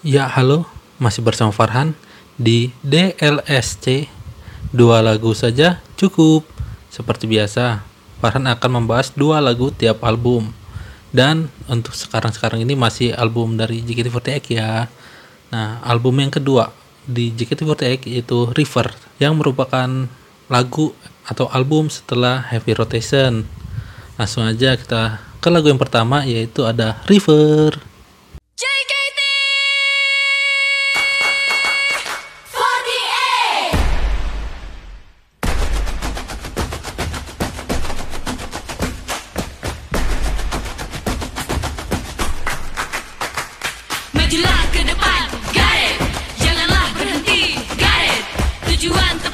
Ya, halo. Masih bersama Farhan di DLSC. Dua lagu saja cukup. Seperti biasa, Farhan akan membahas dua lagu tiap album. Dan untuk sekarang-sekarang ini masih album dari JKT48 ya. Nah, album yang kedua di JKT48 yaitu River yang merupakan lagu atau album setelah Heavy Rotation. Langsung aja kita ke lagu yang pertama yaitu ada River. cuánto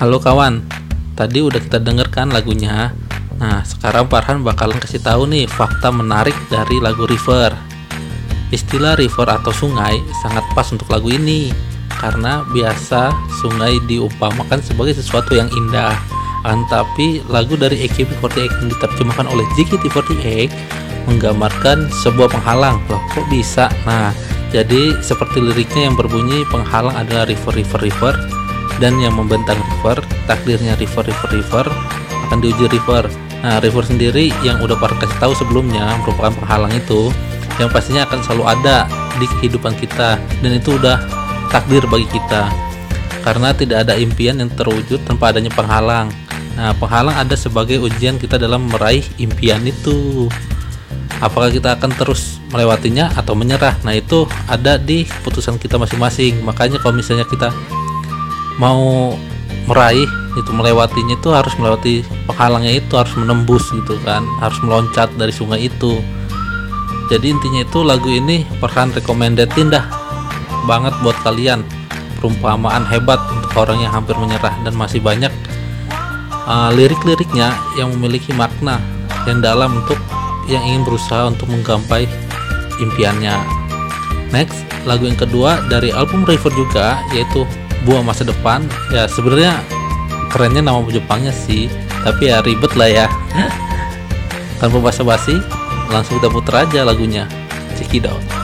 Halo kawan, tadi udah kita dengarkan lagunya. Nah, sekarang Farhan bakalan kasih tahu nih fakta menarik dari lagu River. Istilah river atau sungai sangat pas untuk lagu ini karena biasa sungai diumpamakan sebagai sesuatu yang indah. Akan tapi lagu dari AKB48 yang diterjemahkan oleh JKT48 menggambarkan sebuah penghalang. Loh, kok bisa? Nah, jadi seperti liriknya yang berbunyi penghalang adalah river river river dan yang membentang river takdirnya river river river akan diuji river. Nah river sendiri yang udah para kasih tahu sebelumnya merupakan penghalang itu yang pastinya akan selalu ada di kehidupan kita dan itu udah takdir bagi kita. Karena tidak ada impian yang terwujud tanpa adanya penghalang. Nah penghalang ada sebagai ujian kita dalam meraih impian itu. Apakah kita akan terus melewatinya atau menyerah? Nah itu ada di keputusan kita masing-masing. Makanya kalau misalnya kita mau meraih itu melewatinya itu harus melewati penghalangnya itu harus menembus gitu kan harus meloncat dari sungai itu. Jadi intinya itu lagu ini perhan recommended dah banget buat kalian. Perumpamaan hebat untuk orang yang hampir menyerah dan masih banyak uh, lirik-liriknya yang memiliki makna yang dalam untuk yang ingin berusaha untuk menggapai impiannya. Next lagu yang kedua dari album River juga yaitu buah masa depan. Ya sebenarnya kerennya nama Jepangnya sih tapi ya ribet lah ya. Tanpa basa-basi langsung kita puter aja lagunya cekidot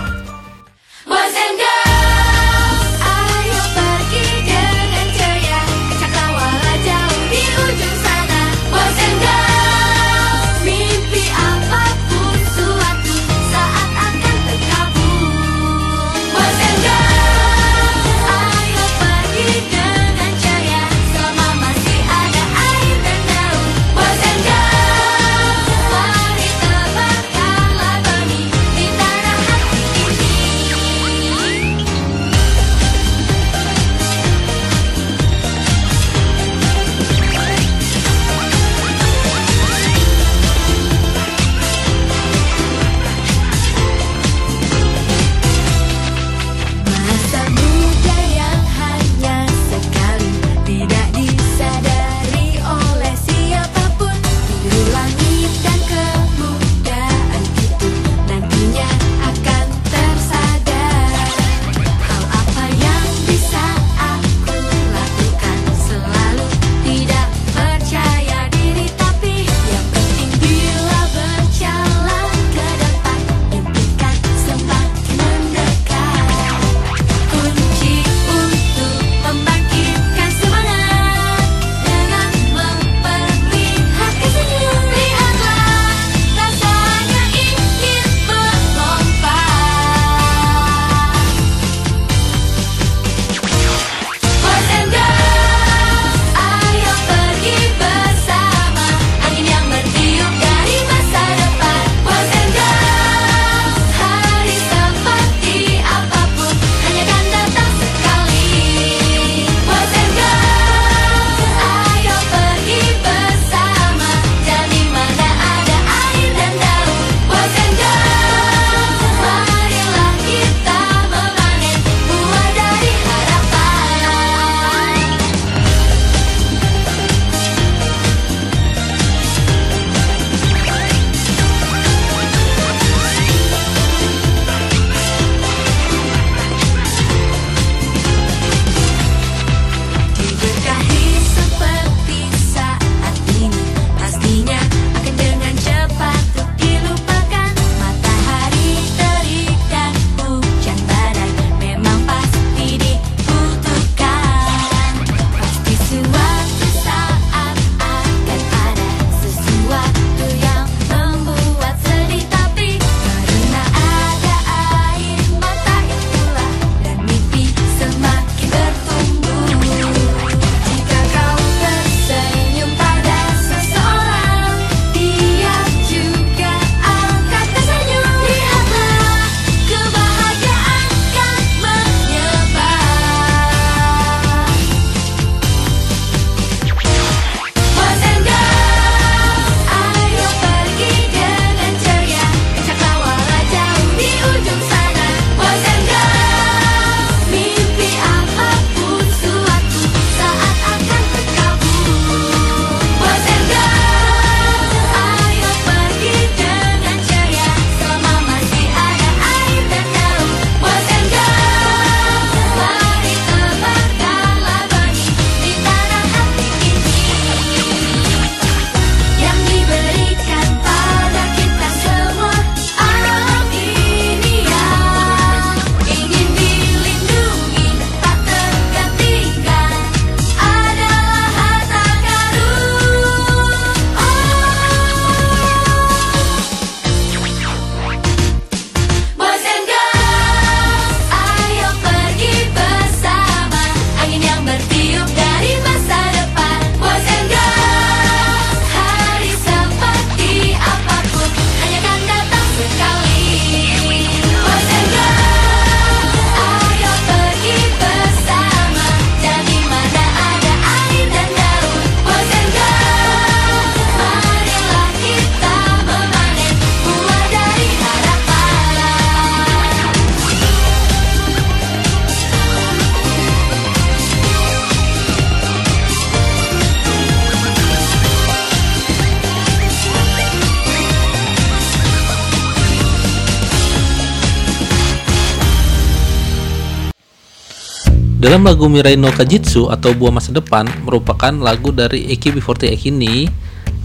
Dalam lagu Mirai no Kajitsu atau Buah Masa Depan merupakan lagu dari AKB48 ini.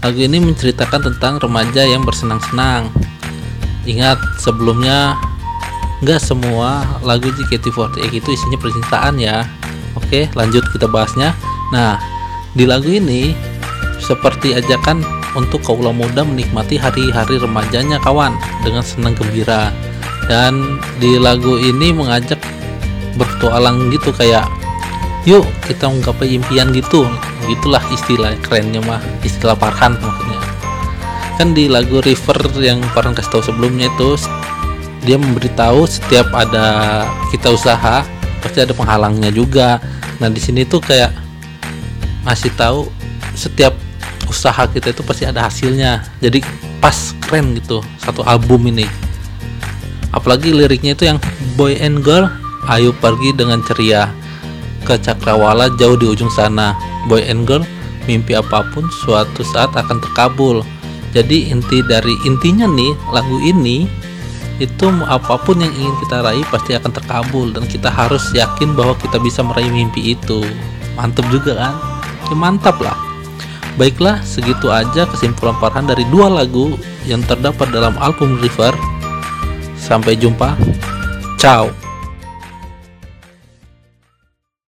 Lagu ini menceritakan tentang remaja yang bersenang-senang. Ingat sebelumnya nggak semua lagu JKT48 itu isinya percintaan ya. Oke, lanjut kita bahasnya. Nah, di lagu ini seperti ajakan untuk kaula muda menikmati hari-hari remajanya kawan dengan senang gembira. Dan di lagu ini mengajak bertualang gitu kayak yuk kita menggapai impian gitu. Gitulah istilah kerennya mah istilah Farhan maksudnya. Kan di lagu River yang Farhan kasih tahu sebelumnya itu dia memberitahu setiap ada kita usaha pasti ada penghalangnya juga. Nah di sini tuh kayak masih tahu setiap usaha kita itu pasti ada hasilnya. Jadi pas keren gitu satu album ini. Apalagi liriknya itu yang boy and girl ayo pergi dengan ceria ke cakrawala jauh di ujung sana. Boy and girl mimpi apa pun suatu saat akan terkabul. Jadi inti dari intinya nih lagu ini itu apa pun yang ingin kita raih pasti akan terkabul. Dan kita harus yakin bahwa kita bisa meraih mimpi itu. Mantap juga kan? Ya mantap lah. Baiklah segitu aja kesimpulan Farhan dari dua lagu yang terdapat dalam album River. Sampai jumpa. Ciao